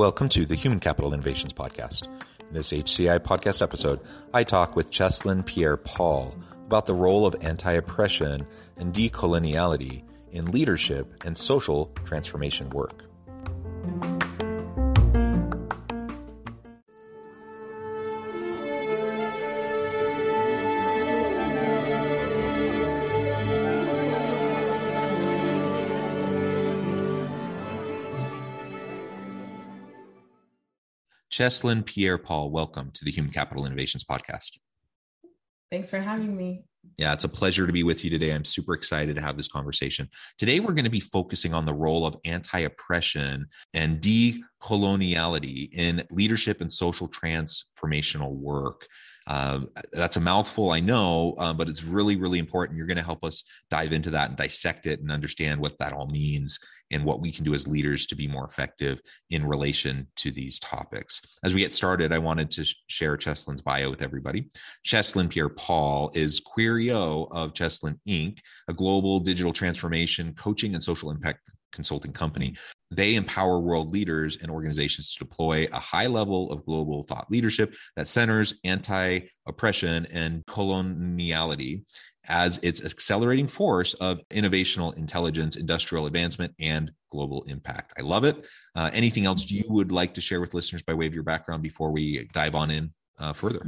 Welcome to the Human Capital Innovations Podcast. In this HCI podcast episode, I talk with Chesline Pierre Paul about the role of anti oppression and decoloniality in leadership and social transformation work. Chesline Pierre Paul, welcome to the Human Capital Innovations Podcast. Thanks for having me. Yeah, it's a pleasure to be with you today. I'm super excited to have this conversation. Today, we're going to be focusing on the role of anti oppression and decoloniality in leadership and social transformational work. Uh, that's a mouthful, I know, um, but it's really, really important. You're going to help us dive into that and dissect it and understand what that all means and what we can do as leaders to be more effective in relation to these topics. As we get started, I wanted to share Chesline's bio with everybody. Chesline Pierre Paul is Queer-E-O of Chesline Inc., a global digital transformation, coaching, and social impact consulting company. They empower world leaders and organizations to deploy a high level of global thought leadership that centers anti oppression and coloniality as its accelerating force of innovational intelligence, industrial advancement, and global impact. I love it. Uh, anything else you would like to share with listeners by way of your background before we dive on in uh, further?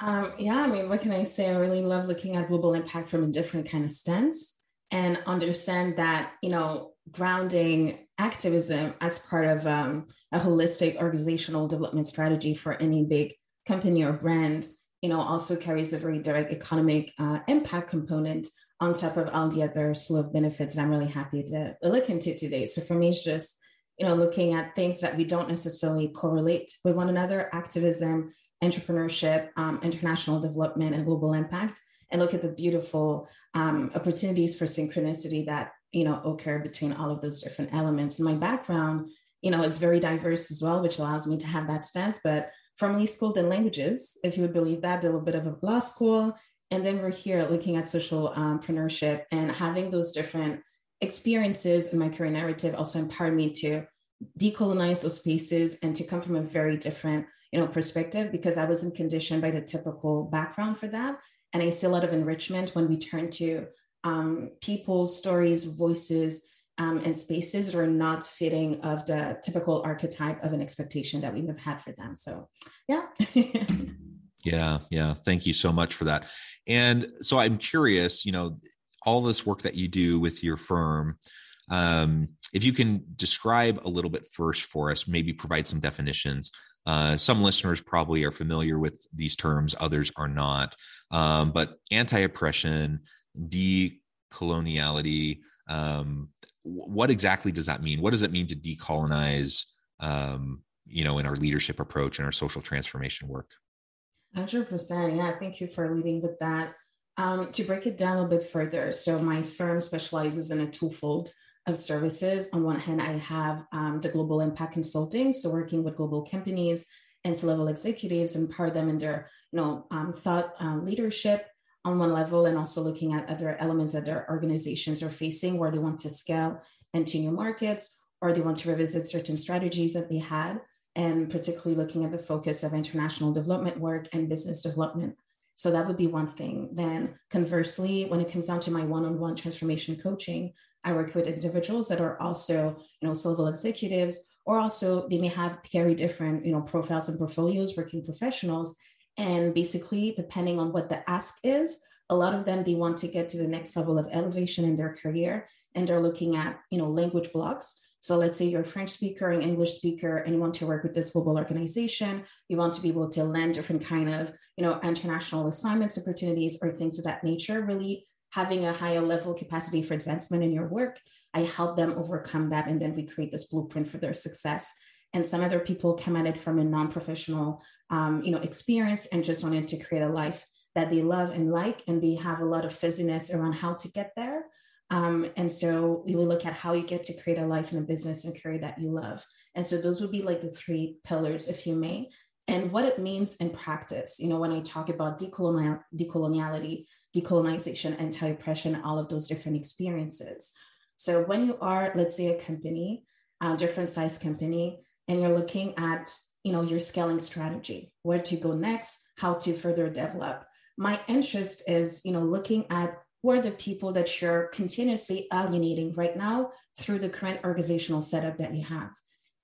Um, yeah, I mean, what can I say? I really love looking at global impact from a different kind of stance and understand that, you know, grounding activism as part of um, a holistic organizational development strategy for any big company or brand, you know, also carries a very direct economic uh, impact component on top of all the other slew of benefits that I'm really happy to look into today. So for me, it's just, you know, looking at things that we don't necessarily correlate with one another, activism, entrepreneurship, um, international development, and global impact, and look at the beautiful um, opportunities for synchronicity that you know occur between all of those different elements. My background you know is very diverse as well which allows me to have that stance but formerly schooled in languages if you would believe that did a little bit of a law school and then we're here looking at social um, entrepreneurship and having those different experiences in my career narrative also empowered me to decolonize those spaces and to come from a very different you know perspective because i wasn't conditioned by the typical background for that. And i see a lot of enrichment when we turn to um, people, stories, voices, um, and spaces that are not fitting of the typical archetype of an expectation that we have had for them. So, yeah. yeah, yeah. Thank you so much for that. And so I'm curious, you know, all this work that you do with your firm, um, if you can describe a little bit first for us, maybe provide some definitions. Uh, some listeners probably are familiar with these terms, others are not. Um, but anti oppression, decoloniality. Um, what exactly does that mean? What does it mean to decolonize? Um, you know, in our leadership approach and our social transformation work. Hundred percent. Yeah, thank you for leading with that. Um, to break it down a bit further, so my firm specializes in a twofold of services. On one hand, I have um, the global impact consulting, so working with global companies and C-level executives, empower them in their, you know, um, thought uh, leadership on one level and also looking at other elements that their organizations are facing where they want to scale into new markets or they want to revisit certain strategies that they had and particularly looking at the focus of international development work and business development. So that would be one thing. Then conversely when it comes down to my one-on-one transformation coaching i work with individuals that are also you know C-level executives or also they may have very different you know profiles and portfolios working professionals and basically, depending on what the ask is, a lot of them they want to get to the next level of elevation in their career, and they're looking at you know language blocks. So let's say you're a French speaker, an English speaker, and you want to work with this global organization. You want to be able to land different kind of you know international assignments, opportunities, or things of that nature. Really having a higher level capacity for advancement in your work. I help them overcome that, and then we create this blueprint for their success. And some other people come at it from a non-professional, um, you know, experience and just wanted to create a life that they love and like, and they have a lot of fuzziness around how to get there. Um, and so we will look at how you get to create a life and a business and career that you love. And so those would be like the three pillars, if you may. And what it means in practice, you know, when I talk about decolonial, decoloniality, decolonization, anti-oppression, all of those different experiences. So when you are, let's say, a company, a different size company, and you're looking at, you know, your scaling strategy, where to go next, how to further develop. My interest is, you know, looking at who are the people that you're continuously alienating right now through the current organizational setup that you have.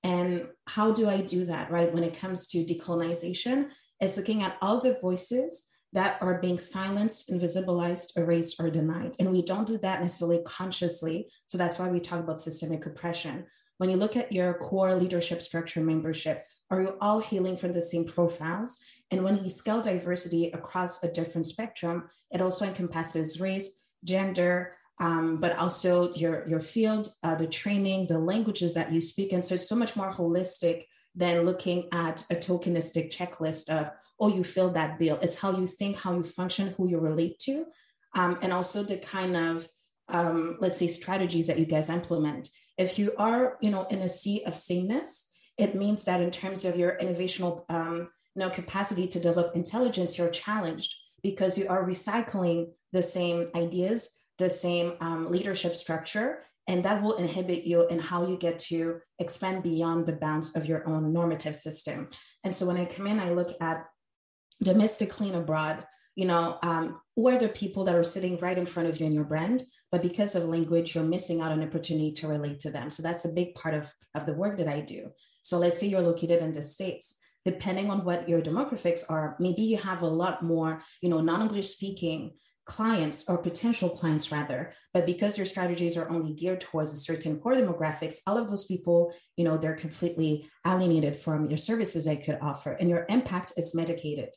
And how do I do that, right? When it comes to decolonization, is looking at all the voices that are being silenced, invisibilized, erased, or denied. And we don't do that necessarily consciously. So that's why we talk about systemic oppression. When you look at your core leadership structure membership, are you all healing from the same profiles? And when we scale diversity across a different spectrum, it also encompasses race, gender, um, but also your, your field, uh, the training, the languages that you speak. And so it's so much more holistic than looking at a tokenistic checklist of, oh, you fill that bill. It's how you think, how you function, who you relate to, um, and also the kind of, um, let's say, strategies that you guys implement. If you are, you know, in a sea of sameness, it means that in terms of your innovational, um, you know, capacity to develop intelligence, you're challenged because you are recycling the same ideas, the same um, leadership structure, and that will inhibit you in how you get to expand beyond the bounds of your own normative system. And so when I come in, I look at domestically and abroad, you know, um, who are the people that are sitting right in front of you in your brand, but because of language, you're missing out on opportunity to relate to them. So that's a big part of, of the work that I do. So let's say you're located in the States. Depending on what your demographics are, maybe you have a lot more, you know, non-English speaking clients or potential clients rather but because your strategies are only geared towards a certain core demographics all of those people you know they're completely alienated from your services they could offer and your impact is mitigated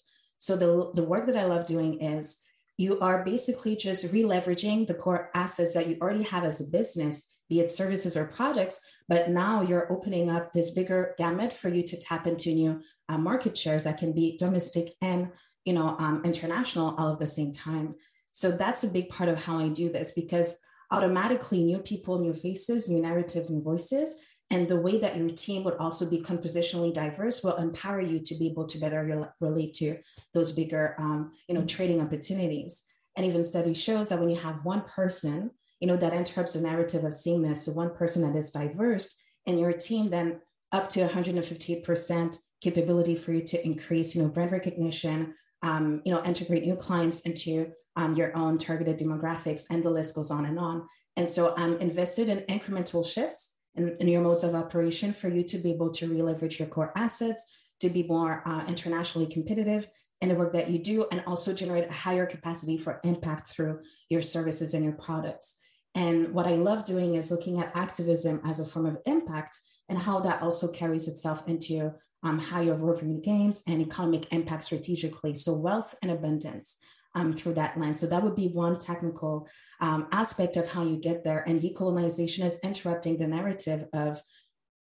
so the, the work that i love doing is you are basically just re-leveraging the core assets that you already have as a business be it services or products but now you're opening up this bigger gamut for you to tap into new uh, market shares that can be domestic and you know um, international all at the same time. So that's a big part of how I do this because automatically new people, new faces, new narratives, new voices, and the way that your team would also be compositionally diverse will empower you to be able to better relate to those bigger, um, you know, trading opportunities. And even study shows that when you have one person, you know, that interrupts the narrative of sameness, so one person that is diverse, in your team then up to 158% capability for you to increase, you know, brand recognition, um, you know, integrate new clients into um, your own targeted demographics, and the list goes on and on. And so I'm invested in incremental shifts in, in your modes of operation for you to be able to re-leverage your core assets, to be more uh, internationally competitive in the work that you do, and also generate a higher capacity for impact through your services and your products. And what I love doing is looking at activism as a form of impact and how that also carries itself into um, higher revenue gains and economic impact strategically. So, wealth and abundance um, through that lens. So that would be one technical um, aspect of how you get there. And decolonization is interrupting the narrative of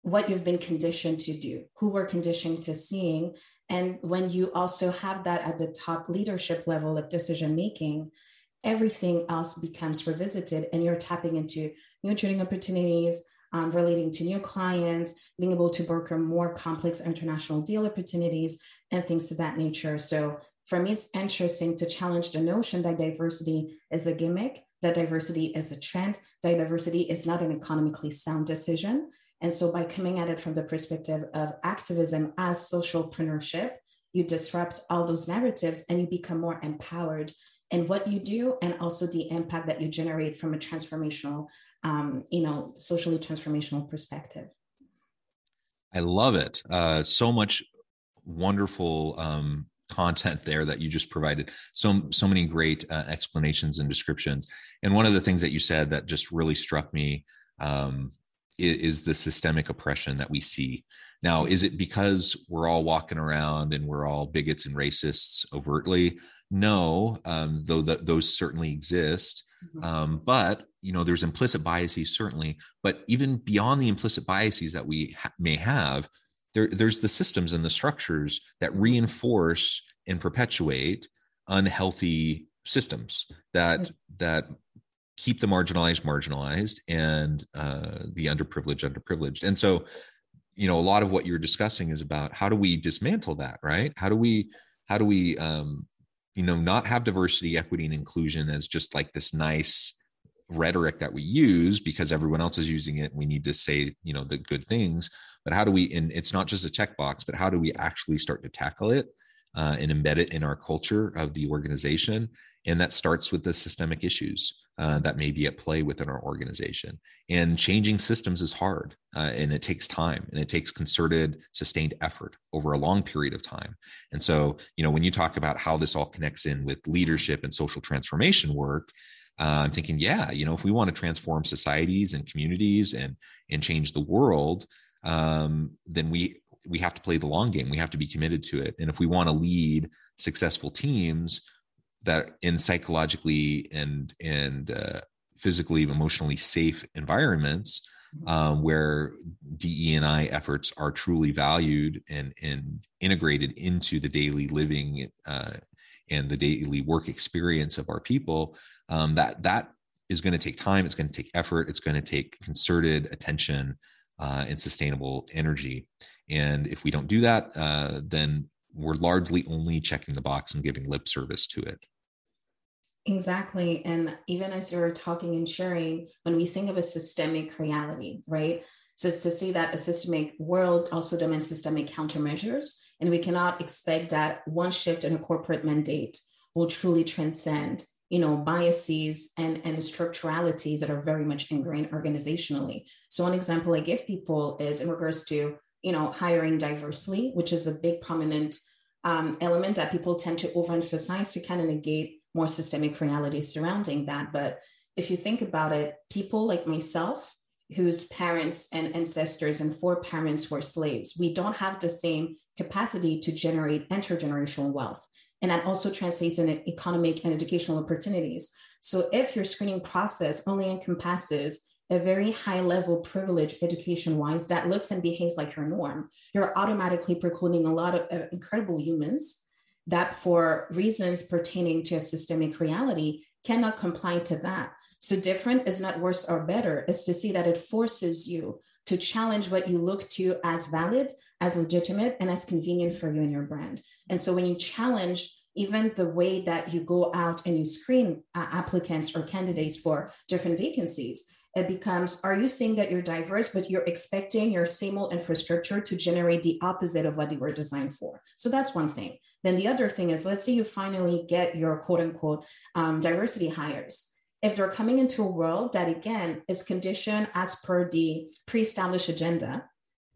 what you've been conditioned to do, who we're conditioned to seeing. And when you also have that at the top leadership level of decision making, everything else becomes revisited and you're tapping into new trading opportunities, um, relating to new clients, being able to broker more complex international deal opportunities, and things of that nature. So for me, it's interesting to challenge the notion that diversity is a gimmick, that diversity is a trend, that diversity is not an economically sound decision. And so, by coming at it from the perspective of activism as socialpreneurship, you disrupt all those narratives and you become more empowered in what you do and also the impact that you generate from a transformational, um, you know, socially transformational perspective. I love it. Uh, so much wonderful um, content there that you just provided. So so many great uh, explanations and descriptions. And one of the things that you said that just really struck me um, is, is, the systemic oppression that we see. Now is it because we're all walking around and we're all bigots and racists overtly? No um, though th- those certainly exist. Mm-hmm. um, but you know there's implicit biases certainly but even beyond the implicit biases that we ha- may have there, there's the systems and the structures that reinforce and perpetuate unhealthy systems that mm-hmm. that keep the marginalized marginalized and uh, the underprivileged underprivileged and so you know a lot of what you're discussing is about how do we dismantle that right how do we how do we um, you know not have diversity equity and inclusion as just like this nice rhetoric that we use because everyone else is using it we need to say you know the good things but how do we and it's not just a checkbox but how do we actually start to tackle it uh, and embed it in our culture of the organization and that starts with the systemic issues uh, that may be at play within our organization. And changing systems is hard uh, and it takes time and it takes concerted, sustained effort over a long period of time. And so, you know, when you talk about how this all connects in with leadership and social transformation work, uh, I'm thinking, yeah, you know, if we want to transform societies and communities and and change the world, um, then we we have to play the long game. We have to be committed to it. And if we want to lead successful teams, that in psychologically and and uh, physically emotionally safe environments um, where DE and I efforts are truly valued and and integrated into the daily living uh, and the daily work experience of our people. Um, that that is going to take time. It's going to take effort. It's going to take concerted attention uh, and sustainable energy. And if we don't do that, uh, then we're largely only checking the box and giving lip service to it. Exactly. And even as you're talking and sharing, when we think of a systemic reality, right? So it's to see that a systemic world also demands systemic countermeasures. And we cannot expect that one shift in a corporate mandate will truly transcend, you know, biases and, and structuralities that are very much ingrained organizationally. So one example I give people is in regards to, you know, hiring diversely, which is a big prominent um, element that people tend to overemphasize to kind of negate more systemic realities surrounding that. But if you think about it, people like myself, whose parents and ancestors and foreparents were slaves, we don't have the same capacity to generate intergenerational wealth. And that also translates in economic and educational opportunities. So if your screening process only encompasses a very high level privilege education wise that looks and behaves like your norm, you're automatically precluding a lot of uh, incredible humans that for reasons pertaining to a systemic reality cannot comply to that. So different is not worse or better, is to see that it forces you to challenge what you look to as valid, as legitimate, and as convenient for you and your brand. And so when you challenge even the way that you go out and you screen uh, applicants or candidates for different vacancies, it becomes are you saying that you're diverse but you're expecting your same old infrastructure to generate the opposite of what they were designed for? So that's one thing. Then the other thing is let's say you finally get your quote unquote um, diversity hires if they're coming into a world that again is conditioned as per the pre-established agenda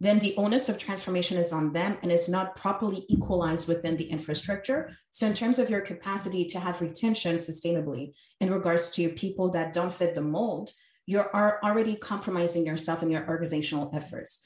then the onus of transformation is on them and it's not properly equalized within the infrastructure. So, in terms of your capacity to have retention sustainably in regards to people that don't fit the mold, you're already compromising yourself and your organizational efforts.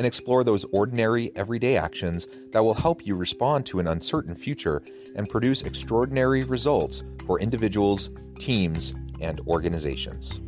and explore those ordinary, everyday actions that will help you respond to an uncertain future and produce extraordinary results for individuals, teams, and organizations.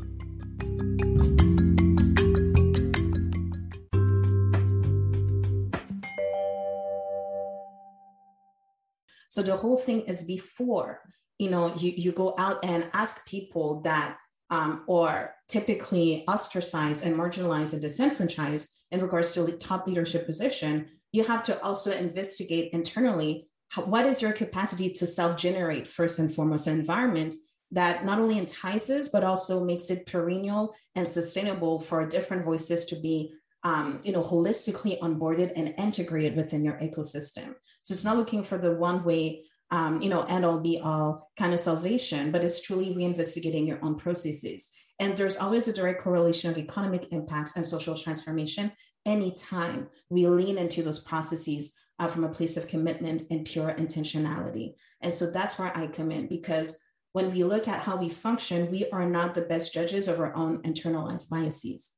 So the whole thing is before, you know, you, you go out and ask people that um, or typically ostracized and marginalized and disenfranchised in regards to the top leadership position, you have to also investigate internally how, what is your capacity to self-generate first and foremost an environment that not only entices but also makes it perennial and sustainable for different voices to be um, you know holistically onboarded and integrated within your ecosystem. So it's not looking for the one way um, you know end all be all kind of salvation but it's truly reinvestigating your own processes and there's always a direct correlation of economic impact and social transformation anytime we lean into those processes uh, from a place of commitment and pure intentionality and so that's where i come in because when we look at how we function, we are not the best judges of our own internalized biases.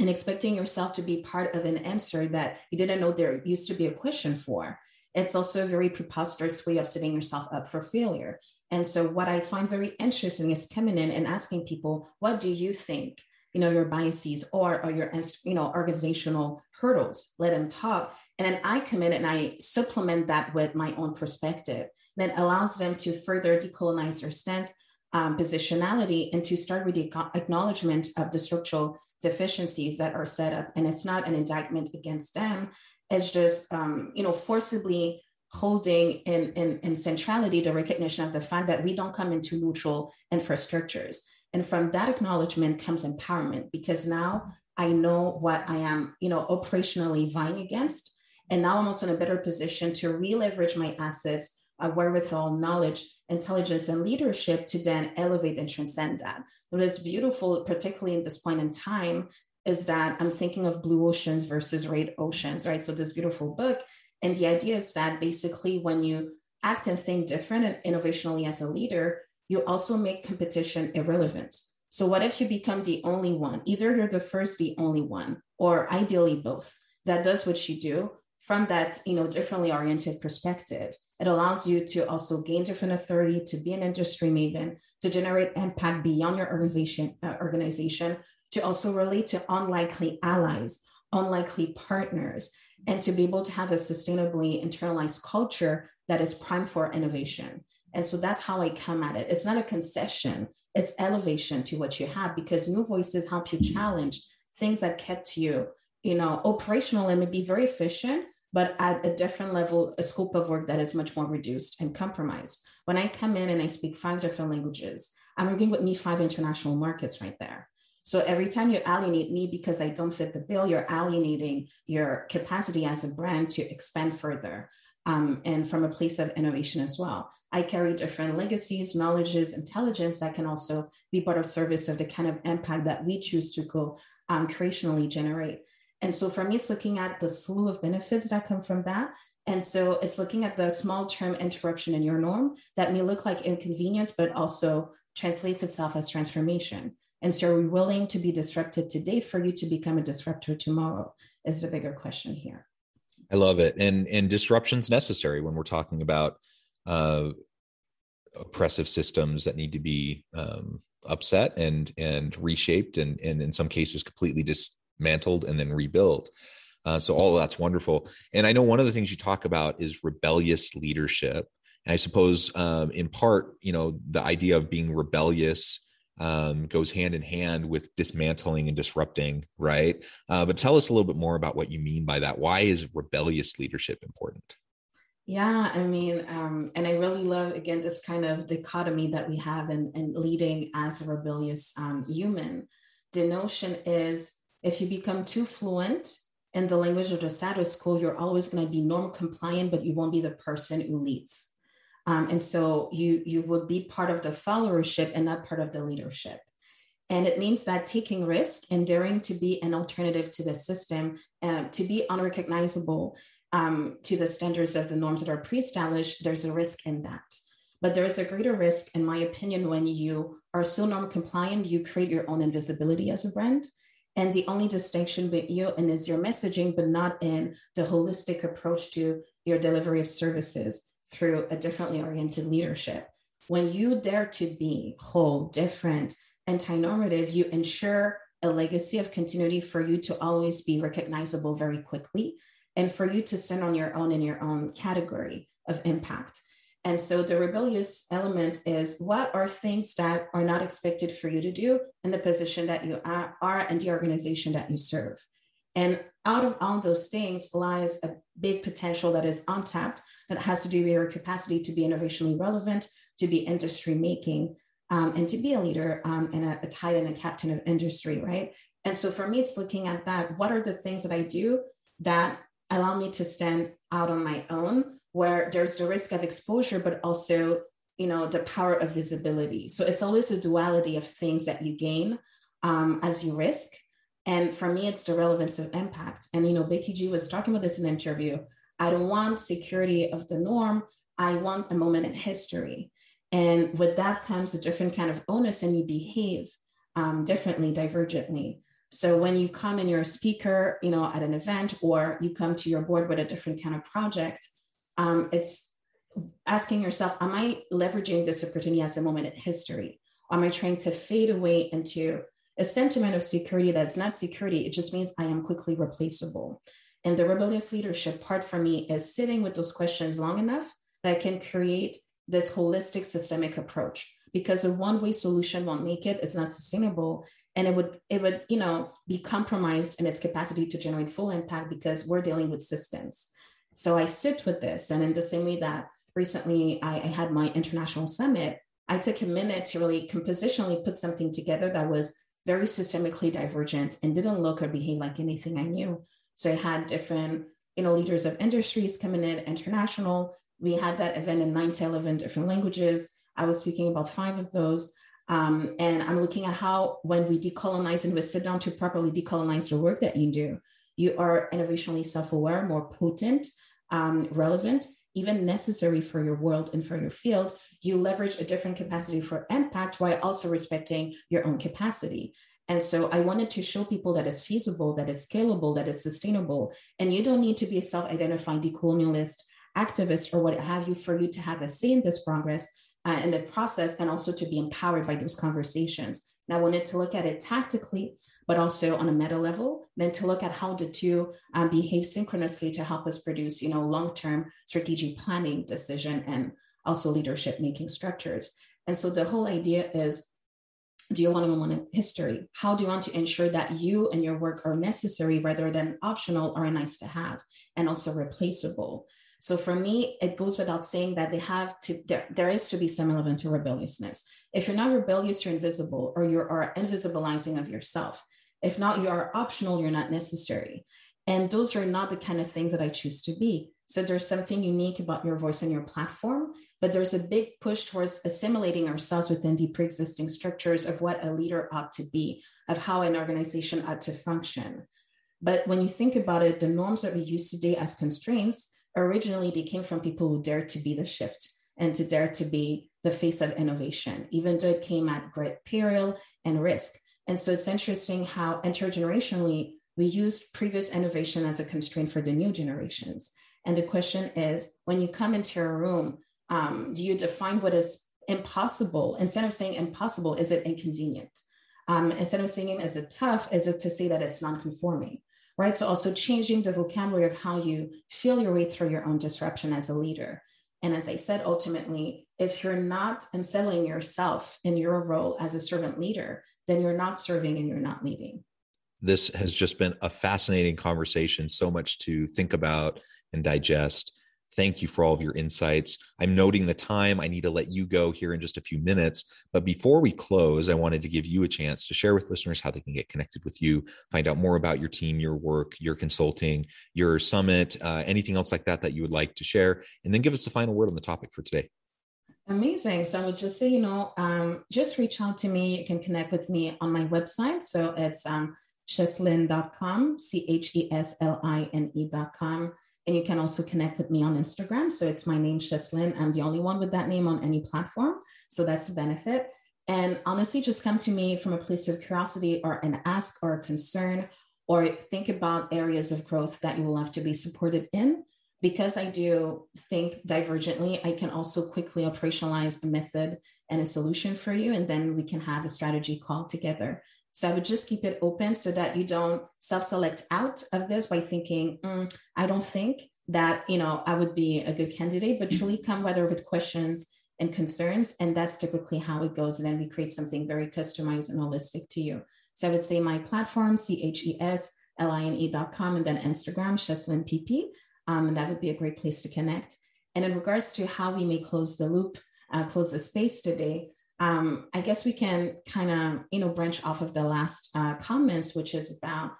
And expecting yourself to be part of an answer that you didn't know there used to be a question for, it's also a very preposterous way of setting yourself up for failure. And so, what I find very interesting is coming in and asking people, what do you think? You know, your biases or, or your, you know, organizational hurdles, let them talk. And then I come in and I supplement that with my own perspective that allows them to further decolonize their stance, um, positionality, and to start with the acknowledgement of the structural deficiencies that are set up. And it's not an indictment against them. It's just, um, you know, forcibly holding in, in, in centrality the recognition of the fact that we don't come into neutral infrastructures. And from that acknowledgement comes empowerment because now I know what I am, you know, operationally vying against. And now I'm also in a better position to re-leverage my assets uh, wherewithal, knowledge, intelligence, and leadership to then elevate and transcend that. What is beautiful, particularly in this point in time, is that I'm thinking of blue oceans versus red oceans, right? So this beautiful book. And the idea is that basically when you act and think different and innovationally as a leader, you also make competition irrelevant. So what if you become the only one? Either you're the first, the only one, or ideally both. That does what you do from that, you know, differently oriented perspective. It allows you to also gain different authority, to be an industry maven, to generate impact beyond your organization, uh, organization, to also relate to unlikely allies, unlikely partners, and to be able to have a sustainably internalized culture that is primed for innovation. And so that's how I come at it. It's not a concession, it's elevation to what you have because new voices help you challenge things that kept you, you know, operational and maybe very efficient, but at a different level, a scope of work that is much more reduced and compromised. When I come in and I speak five different languages, I'm working with me five international markets right there. So every time you alienate me because I don't fit the bill, you're alienating your capacity as a brand to expand further. Um, and from a place of innovation as well. I carry different legacies, knowledges, intelligence that can also be part of service of the kind of impact that we choose to go um, creationally generate. And so for me, it's looking at the slew of benefits that come from that. And so it's looking at the small term interruption in your norm that may look like inconvenience, but also translates itself as transformation. And so are we willing to be disrupted today for you to become a disruptor tomorrow? Is the bigger question here. I love it. And and disruption's necessary when we're talking about uh, oppressive systems that need to be um, upset and and reshaped and and in some cases completely dismantled and then rebuilt. Uh, so all that's wonderful. And I know one of the things you talk about is rebellious leadership. And I suppose um, in part, you know, the idea of being rebellious um, goes hand in hand with dismantling and disrupting, right? Uh, but tell us a little bit more about what you mean by that. Why is rebellious leadership important? Yeah, I mean, um, and I really love again this kind of dichotomy that we have in, in leading as a rebellious um, human. The notion is if you become too fluent in the language of the status quo, you're always going to be norm compliant, but you won't be the person who leads. Um, and so you you would be part of the followership and not part of the leadership. And it means that taking risk and daring to be an alternative to the system, uh, to be unrecognizable um, to the standards of the norms that are pre-established, there's a risk in that. But there is a greater risk, in my opinion, when you are so norm compliant, you create your own invisibility as a brand. And the only distinction with you and is your messaging, but not in the holistic approach to your delivery of services through a differently oriented leadership. When you dare to be whole, different, anti-normative, you ensure a legacy of continuity for you to always be recognizable very quickly and for you to stand on your own in your own category. of impact. And so the rebellious element is what are things that are not expected for you to do in the position that you are and the organization that you serve. And out of all those things lies a big potential that is untapped that has to do with your capacity to be innovationally relevant, to be industry making, um, and to be a leader um, and a, a titan and a captain of industry, right? And so for me, it's looking at that. What are the things that I do that allow me to stand out on my own, where there's the risk of exposure, but also, you know, the power of visibility. So it's always a duality of things that you gain um, as you risk. And for me, it's the relevance of impact. And, you know, Becky G was talking about this in an interview. I don't want security of the norm. I want a moment in history. And with that comes a different kind of onus, and you behave um, differently, divergently. So when you come and you're a speaker, you know, at an event, or you come to your board with a different kind of project, um, it's asking yourself, am I leveraging this opportunity as a moment in history? Am I trying to fade away into a sentiment of security that's not security? It just means I am quickly replaceable. And the rebellious leadership part for me is sitting with those questions long enough that I can create this holistic systemic approach because a one-way solution won't make it it's not sustainable and it would it would you know be compromised in its capacity to generate full impact because we're dealing with systems so i sit with this and in the same way that recently i, I had my international summit i took a minute to really compositionally put something together that was very systemically divergent and didn't look or behave like anything i knew so i had different you know leaders of industries coming in international we had that event in nine to 11 different languages. I was speaking about five of those. Um, and I'm looking at how, when we decolonize and we sit down to properly decolonize the work that you do, you are innovationally self aware, more potent, um, relevant, even necessary for your world and for your field. You leverage a different capacity for impact while also respecting your own capacity. And so I wanted to show people that it's feasible, that it's scalable, that it's sustainable. And you don't need to be a self identified decolonialist activist or what have you for you to have a say in this progress uh, in the process and also to be empowered by those conversations. Now, I wanted to look at it tactically, but also on a meta level, then to look at how the two um, behave synchronously to help us produce, you know, long-term strategic planning, decision, and also leadership making structures. And so the whole idea is do you want to want history? How do you want to ensure that you and your work are necessary rather than optional or nice to have and also replaceable? So for me, it goes without saying that they have to, there, there is to be some element to rebelliousness. If you're not rebellious, you're invisible or you are invisibilizing of yourself. If not, you are optional, you're not necessary. And those are not the kind of things that I choose to be. So there's something unique about your voice and your platform, but there's a big push towards assimilating ourselves within the pre-existing structures of what a leader ought to be, of how an organization ought to function. But when you think about it, the norms that we use today as constraints originally they came from people who dared to be the shift and to dare to be the face of innovation, even though it came at great peril and risk. And so it's interesting how intergenerationally we used previous innovation as a constraint for the new generations. And the question is when you come into a room, um, do you define what is impossible? Instead of saying impossible, is it inconvenient? Um, instead of saying, is it tough? Is it to say that it's non-conforming? right? So also changing the vocabulary of how you feel your way through your own disruption as a leader. And as I said, ultimately, if you're not unsettling yourself in your role as a servant leader, then you're not serving and you're not leading. This has just been a fascinating conversation, so much to think about and digest. Thank you for all of your insights. I'm noting the time. I need to let you go here in just a few minutes. But before we close, I wanted to give you a chance to share with listeners how they can get connected with you, find out more about your team, your work, your consulting, your summit, uh, anything else like that that you would like to share. And then give us the final word on the topic for today. Amazing. So I would just say, you know, um, just reach out to me. You can connect with me on my website. So it's um, chesline.com, C H E S L I N E.com. And you can also connect with me on Instagram. So it's my name, Chesline. I'm the only one with that name on any platform. So that's a benefit. And honestly, just come to me from a place of curiosity or an ask or a concern, or think about areas of growth that you will have to be supported in. Because I do think divergently, I can also quickly operationalize a method and a solution for you. And then we can have a strategy call together so I would just keep it open so that you don't self select out of this by thinking, mm, I don't think, that you know I would be a good candidate, but truly come whether with questions and concerns, and that's typically how it goes. And then we create something very customized and holistic to you. So I would say my platform, C H E S L I N E.com, and then Instagram, Chesline PP. Um, and that would be a great place to connect. And in regards to how we may close the loop, uh, close the space today, um, I guess we can kind of, you know, branch off of the last uh, comments, which is about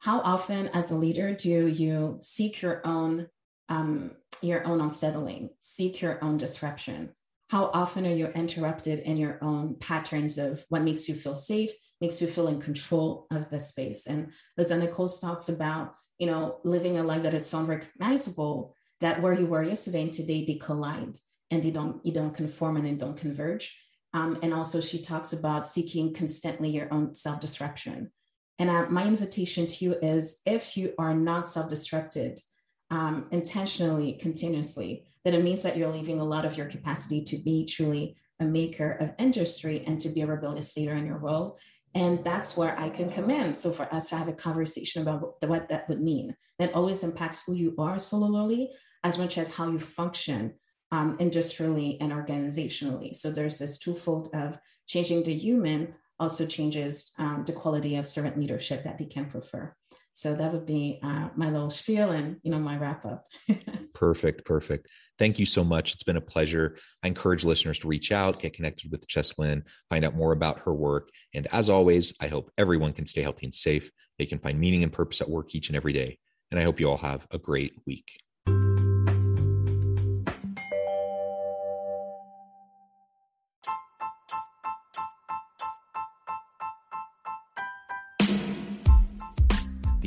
how often as a leader do you seek your own, um, your own unsettling, seek your own disruption? How often are you interrupted in your own patterns of what makes you feel safe, makes you feel in control of the space? And as Nicole talks about, you know, living a life that is so unrecognizable that where you were yesterday and today they collide and they don't you don't conform and they don't converge. Um, and also she talks about seeking constantly your own self-disruption and uh, my invitation to you is if you are not self-disrupted um, intentionally continuously then it means that you're leaving a lot of your capacity to be truly a maker of industry and to be a rebellious leader in your role and that's where I can come in. So for us to have a conversation about what that would mean, that always impacts who you are similarly, as much as how you function um, industrially and organizationally. So there's this twofold of changing the human also changes um, the quality of servant leadership that they can prefer. So that would be uh, my little spiel and you know my wrap up. perfect, perfect. Thank you so much. It's been a pleasure. I encourage listeners to reach out, get connected with Chesline, find out more about her work, and as always, I hope everyone can stay healthy and safe. They can find meaning and purpose at work each and every day. And I hope you all have a great week.